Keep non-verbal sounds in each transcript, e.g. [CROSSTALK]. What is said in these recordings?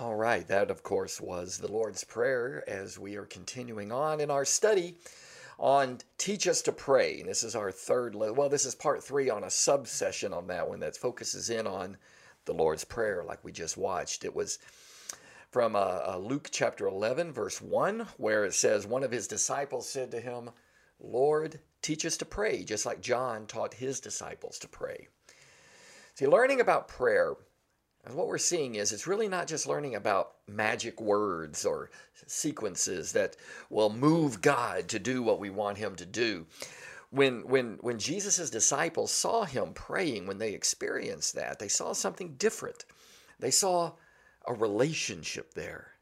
All right, that of course was the Lord's Prayer as we are continuing on in our study on Teach Us to Pray. And this is our third, le- well, this is part three on a sub-session on that one that focuses in on the Lord's Prayer, like we just watched. It was from uh, uh, Luke chapter 11, verse 1, where it says, One of his disciples said to him, Lord, teach us to pray, just like John taught his disciples to pray. See, learning about prayer and what we're seeing is it's really not just learning about magic words or sequences that will move God to do what we want him to do. When, when, when Jesus' disciples saw him praying, when they experienced that, they saw something different. They saw a relationship there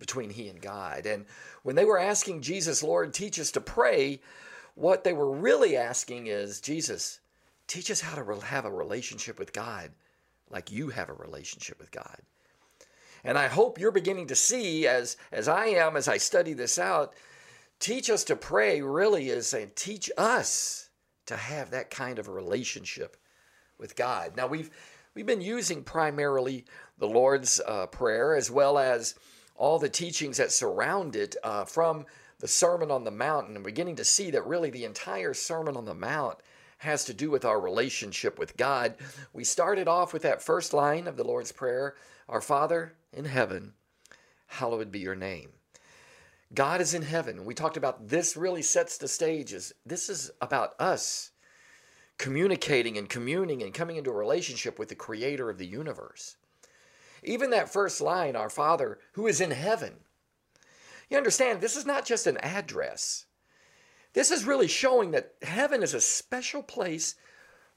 between he and God. And when they were asking Jesus, Lord, teach us to pray, what they were really asking is, Jesus, teach us how to have a relationship with God like you have a relationship with God. And I hope you're beginning to see, as, as I am, as I study this out, teach us to pray really is saying, teach us to have that kind of relationship with God. Now, we've, we've been using primarily the Lord's uh, Prayer as well as all the teachings that surround it uh, from the Sermon on the Mount, and beginning to see that really the entire Sermon on the Mount has to do with our relationship with God. We started off with that first line of the Lord's Prayer Our Father in heaven, hallowed be your name. God is in heaven. We talked about this really sets the stage. Is this is about us communicating and communing and coming into a relationship with the creator of the universe. Even that first line, our Father who is in heaven. You understand, this is not just an address. This is really showing that heaven is a special place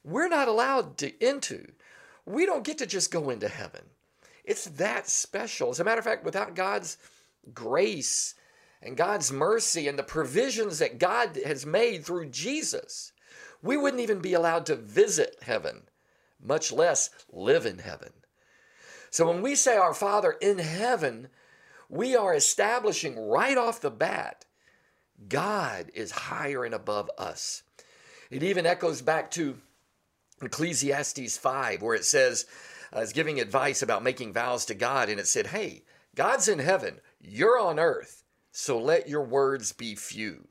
we're not allowed to into. We don't get to just go into heaven. It's that special. As a matter of fact, without God's grace and God's mercy and the provisions that God has made through Jesus, we wouldn't even be allowed to visit heaven, much less live in heaven. So when we say our Father in heaven, we are establishing right off the bat God is higher and above us. It even echoes back to Ecclesiastes 5, where it says, uh, is giving advice about making vows to God, and it said, Hey, God's in heaven, you're on earth, so let your words be few.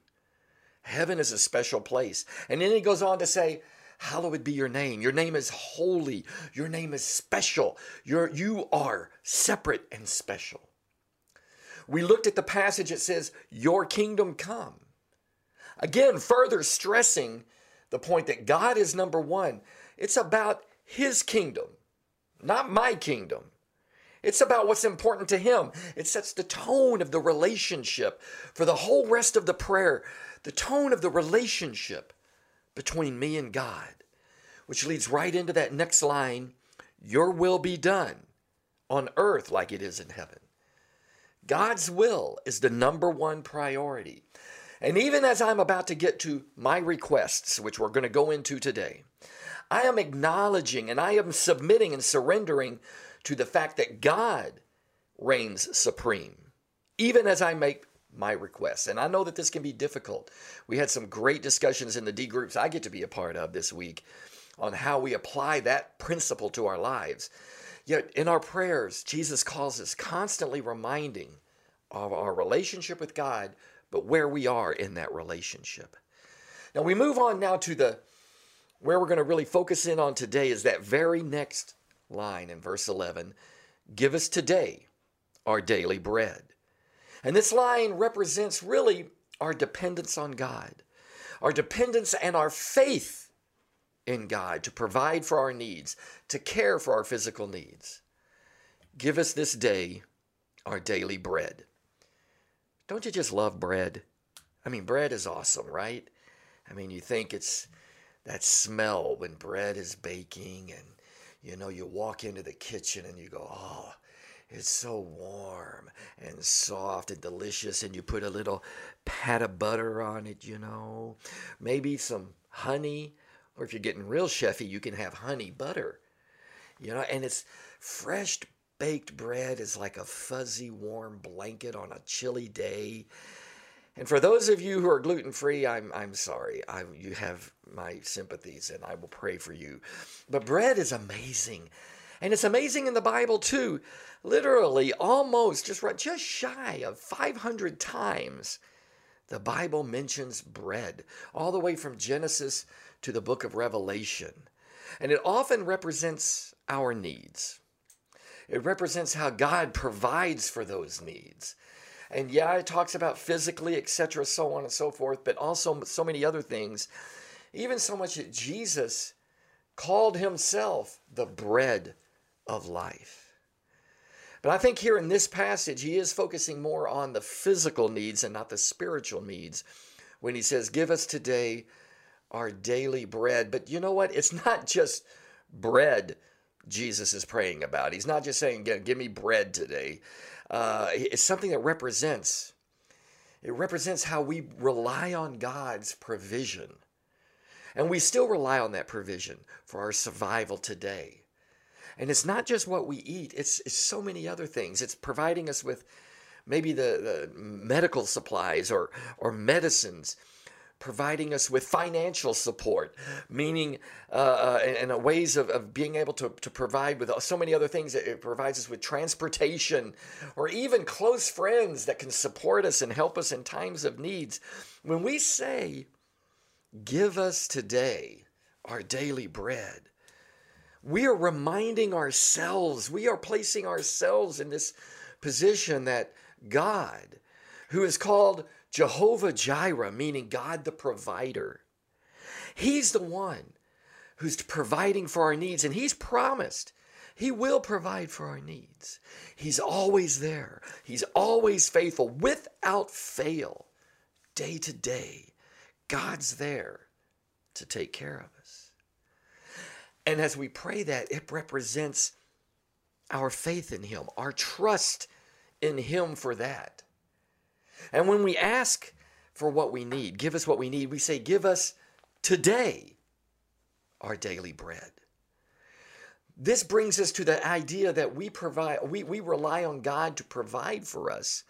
Heaven is a special place. And then he goes on to say, Hallowed be your name. Your name is holy. Your name is special. You're, you are separate and special. We looked at the passage that says, Your kingdom come. Again, further stressing the point that God is number one. It's about His kingdom, not my kingdom. It's about what's important to Him. It sets the tone of the relationship for the whole rest of the prayer, the tone of the relationship between me and God, which leads right into that next line Your will be done on earth like it is in heaven. God's will is the number one priority. And even as I'm about to get to my requests, which we're going to go into today, I am acknowledging and I am submitting and surrendering to the fact that God reigns supreme, even as I make my requests. And I know that this can be difficult. We had some great discussions in the D groups I get to be a part of this week on how we apply that principle to our lives. Yet in our prayers, Jesus calls us constantly reminding of our relationship with God, but where we are in that relationship. Now we move on now to the where we're going to really focus in on today is that very next line in verse 11 Give us today our daily bread. And this line represents really our dependence on God, our dependence and our faith in God to provide for our needs, to care for our physical needs. Give us this day our daily bread. Don't you just love bread? I mean, bread is awesome, right? I mean, you think it's that smell when bread is baking and you know, you walk into the kitchen and you go, oh, it's so warm and soft and delicious, and you put a little pat of butter on it, you know, maybe some honey or if you're getting real chefy, you can have honey butter. You know, and it's fresh baked bread is like a fuzzy warm blanket on a chilly day. And for those of you who are gluten free, I'm, I'm sorry. I, you have my sympathies and I will pray for you. But bread is amazing. And it's amazing in the Bible too. Literally, almost just just shy of 500 times, the Bible mentions bread, all the way from Genesis to the book of Revelation. And it often represents our needs. It represents how God provides for those needs. And yeah, it talks about physically, etc., so on and so forth, but also so many other things. Even so much that Jesus called himself the bread of life. But I think here in this passage, he is focusing more on the physical needs and not the spiritual needs when he says, Give us today our daily bread. But you know what? It's not just bread Jesus is praying about. He's not just saying, Give me bread today. Uh, it's something that represents. It represents how we rely on God's provision. And we still rely on that provision for our survival today. And it's not just what we eat, it's, it's so many other things. It's providing us with maybe the, the medical supplies or, or medicines providing us with financial support, meaning uh, uh and, and, ways of, of being able to, to provide with so many other things. It provides us with transportation or even close friends that can support us and help us in times of needs. When we say, Give us today our daily bread, we are reminding ourselves, we are placing ourselves in this position that God, who is called Jehovah Jireh, meaning God the provider. He's the one who's providing for our needs, and He's promised He will provide for our needs. He's always there, He's always faithful without fail, day to day. God's there to take care of us. And as we pray that, it represents our faith in Him, our trust in Him for that. And when we ask for what we need, give us what we need, we say, Give us today our daily bread. This brings us to the idea that we provide, we, we rely on God to provide for us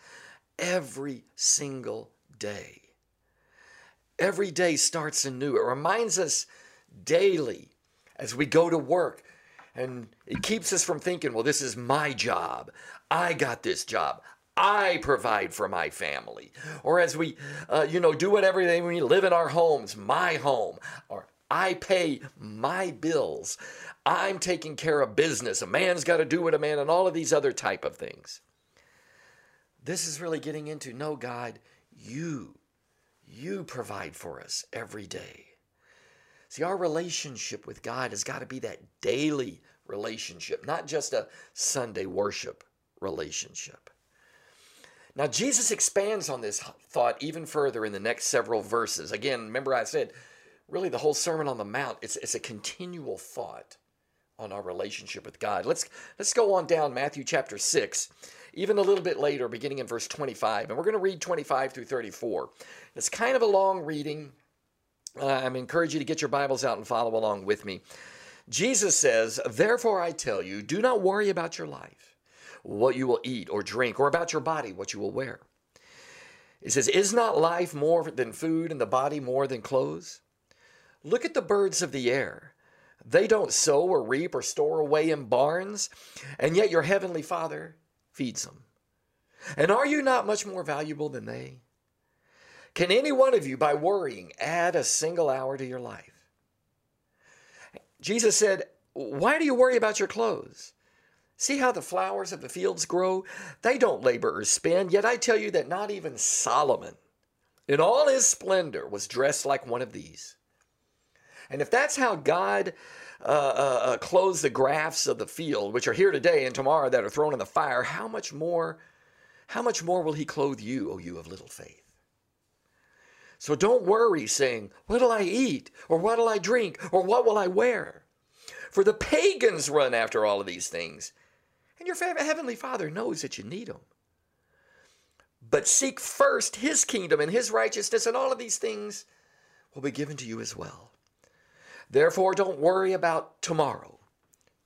every single day. Every day starts anew. It reminds us daily as we go to work. And it keeps us from thinking, well, this is my job. I got this job. I provide for my family. Or as we, uh, you know, do whatever they, we live in our homes, my home, or I pay my bills. I'm taking care of business. A man's got to do what a man, and all of these other type of things. This is really getting into no, God, you, you provide for us every day. See, our relationship with God has got to be that daily relationship, not just a Sunday worship relationship. Now, Jesus expands on this thought even further in the next several verses. Again, remember I said, really, the whole Sermon on the Mount, it's, it's a continual thought on our relationship with God. Let's, let's go on down Matthew chapter 6, even a little bit later, beginning in verse 25. And we're going to read 25 through 34. It's kind of a long reading. Uh, I'm encourage you to get your Bibles out and follow along with me. Jesus says, Therefore I tell you, do not worry about your life what you will eat or drink, or about your body, what you will wear. It says, Is not life more than food and the body more than clothes? Look at the birds of the air. They don't sow or reap or store away in barns, and yet your heavenly Father feeds them. And are you not much more valuable than they? Can any one of you, by worrying, add a single hour to your life? Jesus said, Why do you worry about your clothes? See how the flowers of the fields grow? They don't labor or spin, yet I tell you that not even Solomon, in all his splendor, was dressed like one of these. And if that's how God uh, uh, uh, clothes the grass of the field, which are here today and tomorrow that are thrown in the fire, how much more, how much more will he clothe you, O you of little faith? So don't worry saying, What'll I eat? Or what'll I drink? Or what will I wear? For the pagans run after all of these things and your Heavenly Father knows that you need them. But seek first His kingdom and His righteousness, and all of these things will be given to you as well. Therefore, don't worry about tomorrow.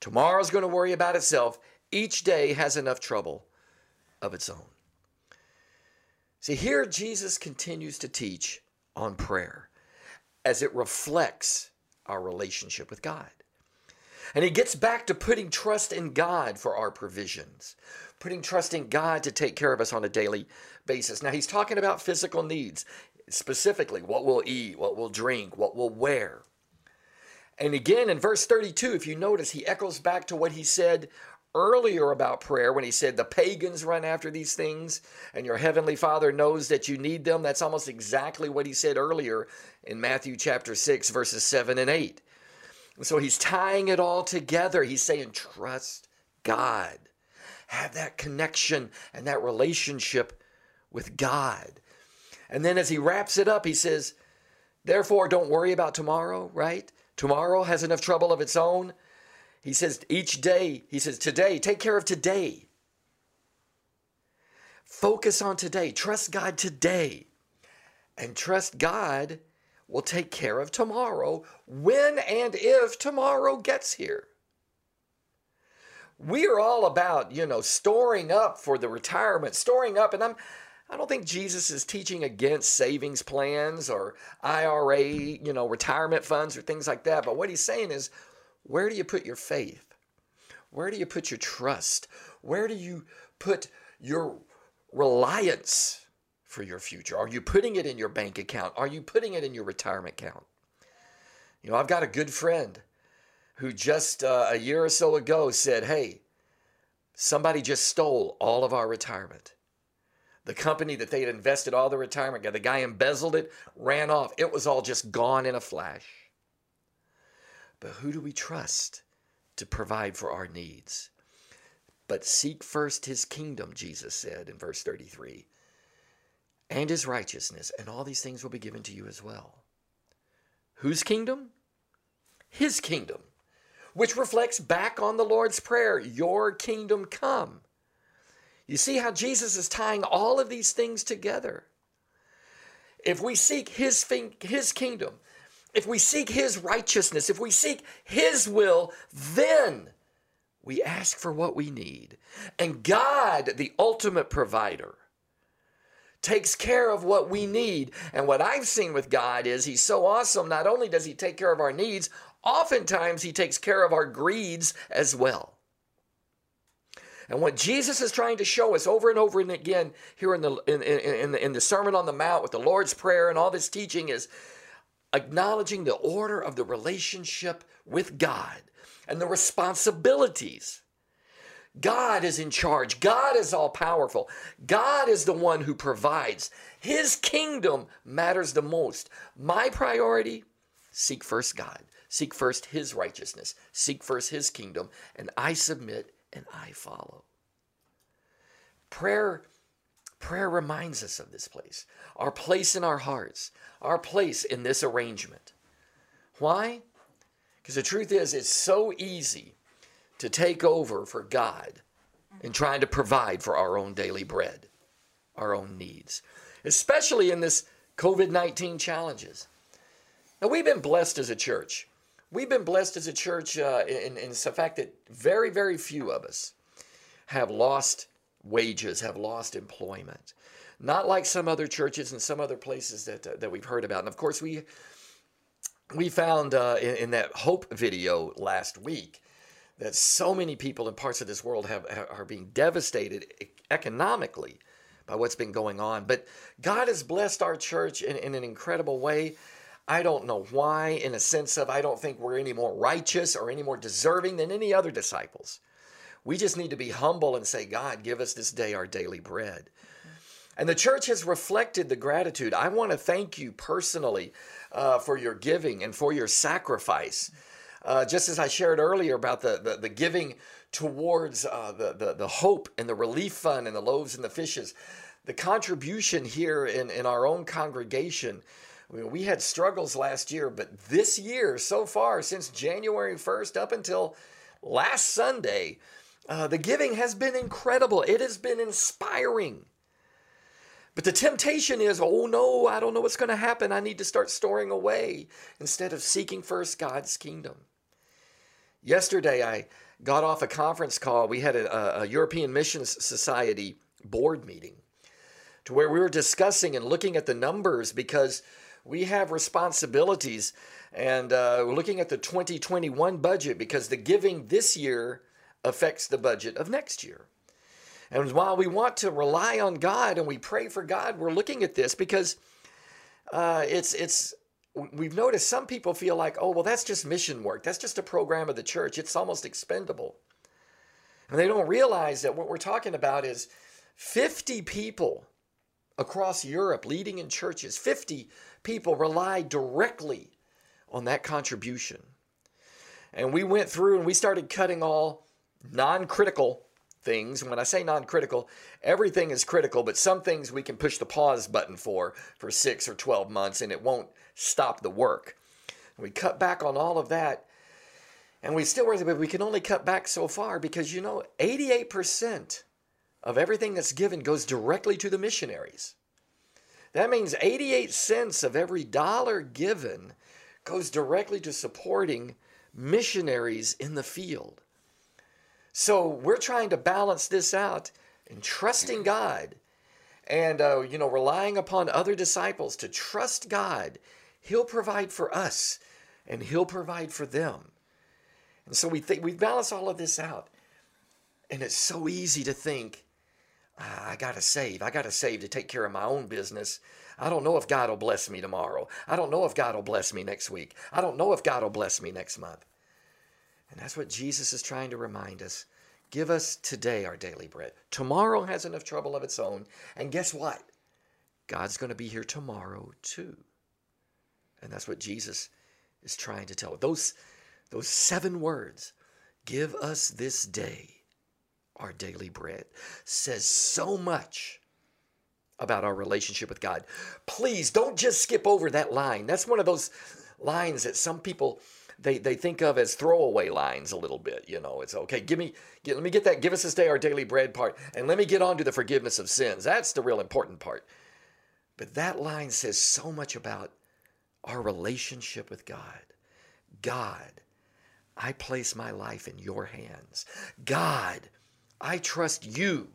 Tomorrow's going to worry about itself. Each day has enough trouble of its own. See, here Jesus continues to teach on prayer as it reflects our relationship with God. And he gets back to putting trust in God for our provisions, putting trust in God to take care of us on a daily basis. Now, he's talking about physical needs, specifically what we'll eat, what we'll drink, what we'll wear. And again, in verse 32, if you notice, he echoes back to what he said earlier about prayer when he said, The pagans run after these things, and your heavenly Father knows that you need them. That's almost exactly what he said earlier in Matthew chapter 6, verses 7 and 8. And so he's tying it all together. He's saying, Trust God. Have that connection and that relationship with God. And then as he wraps it up, he says, Therefore, don't worry about tomorrow, right? Tomorrow has enough trouble of its own. He says, each day, he says, today, take care of today. Focus on today. Trust God today. And trust God will take care of tomorrow when and if tomorrow gets here. We are all about, you know, storing up for the retirement, storing up. And I'm, I don't think Jesus is teaching against savings plans or IRA, you know, retirement funds or things like that. But what he's saying is, where do you put your faith? Where do you put your trust? Where do you put your reliance for your future? Are you putting it in your bank account? Are you putting it in your retirement account? You know, I've got a good friend who just uh, a year or so ago said, Hey, somebody just stole all of our retirement the company that they had invested all the retirement, the guy embezzled it, ran off. It was all just gone in a flash. But who do we trust to provide for our needs? But seek first his kingdom, Jesus said in verse 33, and his righteousness, and all these things will be given to you as well. Whose kingdom? His kingdom, which reflects back on the Lord's Prayer Your kingdom come. You see how Jesus is tying all of these things together. If we seek his, his kingdom, if we seek his righteousness, if we seek his will, then we ask for what we need. And God, the ultimate provider, takes care of what we need. And what I've seen with God is he's so awesome. Not only does he take care of our needs, oftentimes he takes care of our greeds as well. And what Jesus is trying to show us over and over and again here in the, in, in, in, the, in the Sermon on the Mount with the Lord's Prayer and all this teaching is acknowledging the order of the relationship with God and the responsibilities. God is in charge. God is all powerful. God is the one who provides. His kingdom matters the most. My priority seek first God, seek first His righteousness, seek first His kingdom, and I submit and I follow. Prayer prayer reminds us of this place, our place in our hearts, our place in this arrangement. Why? Because the truth is it's so easy to take over for God in trying to provide for our own daily bread, our own needs, especially in this COVID-19 challenges. Now we've been blessed as a church we've been blessed as a church uh, in, in the fact that very, very few of us have lost wages, have lost employment. Not like some other churches and some other places that, uh, that we've heard about. And of course, we, we found uh, in, in, that Hope video last week that so many people in parts of this world have, are being devastated economically by what's been going on. But God has blessed our church in, in an incredible way. I don't know why, in a sense of I don't think we're any more righteous or any more deserving than any other disciples. We just need to be humble and say, God, give us this day our daily bread. And the church has reflected the gratitude. I want to thank you personally uh, for your giving and for your sacrifice. Uh, just as I shared earlier about the, the, the giving towards uh, the, the, the hope and the relief fund and the loaves and the fishes, the contribution here in, in our own congregation we had struggles last year, but this year, so far, since January 1st up until last Sunday, uh, the giving has been incredible. It has been inspiring. But the temptation is, oh no, I don't know what's going to happen. I need to start storing away instead of seeking first God's kingdom. Yesterday, I got off a conference call. We had a, a European Missions Society board meeting to where we were discussing and looking at the numbers because we have responsibilities. And uh, we're looking at the 2021 budget because the giving this year affects the budget of next year. And while we want to rely on God and we pray for God, we're looking at this because uh, it's it's we've noticed some people feel like, oh well, that's just mission work. That's just a program of the church. It's almost expendable, and they don't realize that what we're talking about is 50 people across Europe leading in churches. 50 people rely directly on that contribution. And we went through and we started cutting all non critical things. When I say non critical, everything is critical, but some things we can push the pause button for for six or 12 months and it won't stop the work. We cut back on all of that. And we still, but we can only cut back so far because, you know, 88% of everything that's given goes directly to the missionaries. That means 88 cents of every dollar given goes directly to supporting missionaries in the field. So we're trying to balance this out and trusting God and uh, you know relying upon other disciples to trust God. He'll provide for us and he'll provide for them. And so we think we balance all of this out. And it's so easy to think, ah, I got to save. I got to save to take care of my own business. I don't know if God will bless me tomorrow. I don't know if God will bless me next week. I don't know if God will bless me next month. And that's what Jesus is trying to remind us. Give us today our daily bread. Tomorrow has enough trouble of its own. And guess what? God's going to be here tomorrow too. And that's what Jesus is trying to tell. Those, those seven words, give us this day our daily bread, says so much about our relationship with God. Please don't just skip over that line. That's one of those lines that some people they, they think of as throwaway lines a little bit. You know, it's okay. Give me, get, let me get that. Give us this day our daily bread part, and let me get on to the forgiveness of sins. That's the real important part. But that line says so much about our relationship with God. God, I place my life in your hands. God, I trust you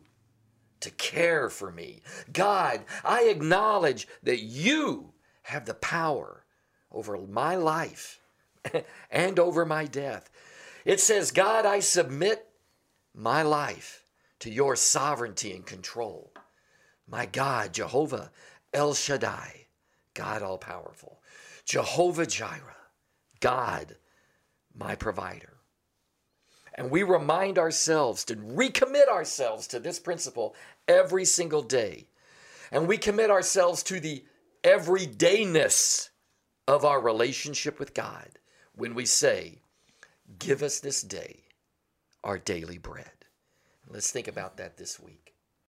to care for me. God, I acknowledge that you have the power over my life [LAUGHS] and over my death. It says, God, I submit my life to your sovereignty and control. My God, Jehovah El Shaddai, God all powerful. Jehovah Jireh, God, my provider. And we remind ourselves to recommit ourselves to this principle every single day. And we commit ourselves to the everydayness of our relationship with God when we say, Give us this day our daily bread. Let's think about that this week.